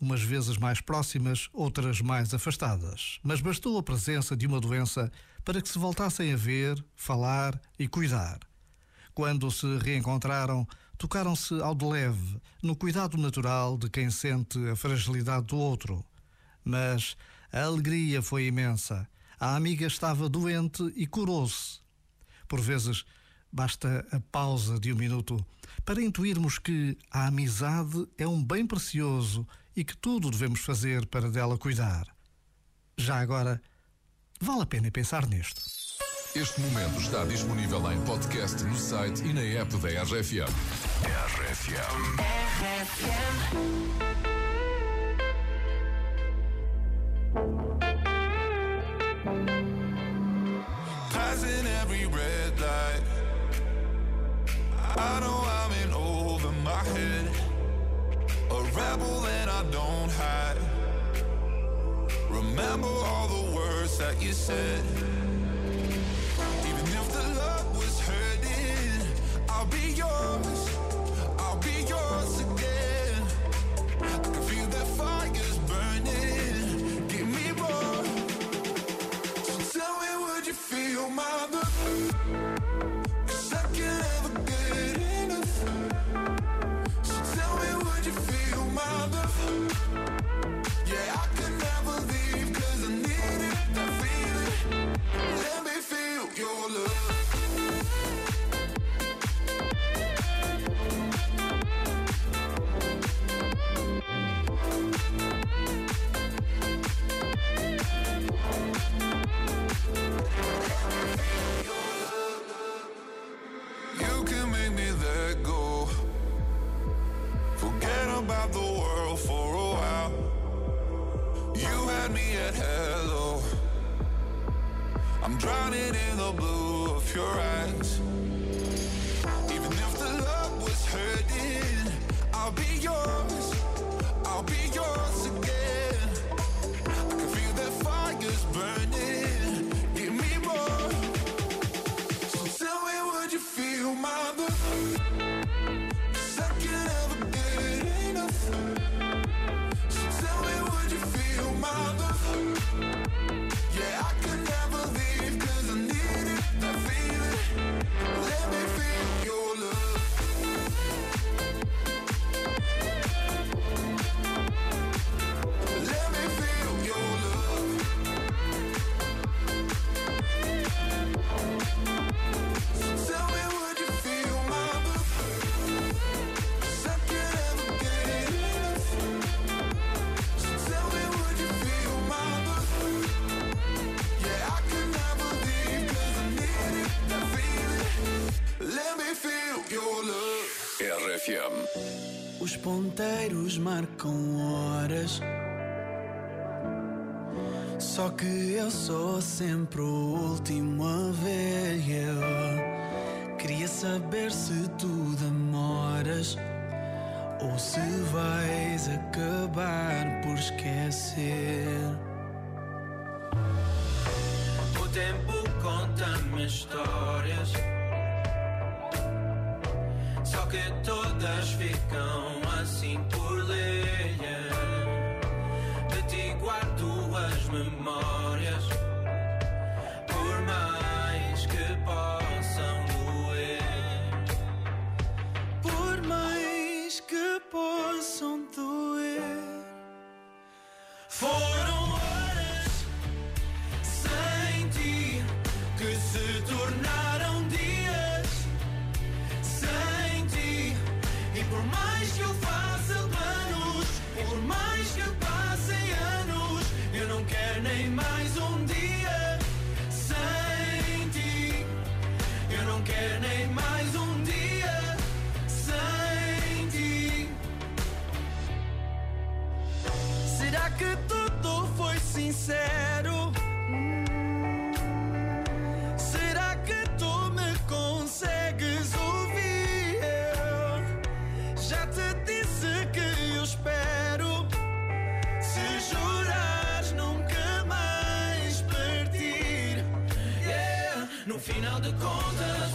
umas vezes mais próximas, outras mais afastadas, mas bastou a presença de uma doença para que se voltassem a ver, falar e cuidar. Quando se reencontraram, tocaram-se ao de leve, no cuidado natural de quem sente a fragilidade do outro. Mas a alegria foi imensa. A amiga estava doente e curou-se. Por vezes, Basta a pausa de um minuto para intuirmos que a amizade é um bem precioso e que tudo devemos fazer para dela cuidar. Já agora, vale a pena pensar nisto. Este momento está disponível em podcast no site e na app da RFM. RFM. I know I'm in over my head. A rebel that I don't hide. Remember all the words that you said. I'm drowning in the blue of your eyes. Even if the love was hurting, I'll be yours. I'll be yours again. I can feel that fire's burning. Os ponteiros marcam horas. Só que eu sou sempre o último a ver. Eu queria saber se tu demoras ou se vais acabar por esquecer. O tempo conta-me histórias. Só que todas ficam assim que tudo foi sincero? Será que tu me consegues ouvir? Eu já te disse que eu espero. Se jurares nunca mais partir, yeah. no final de contas.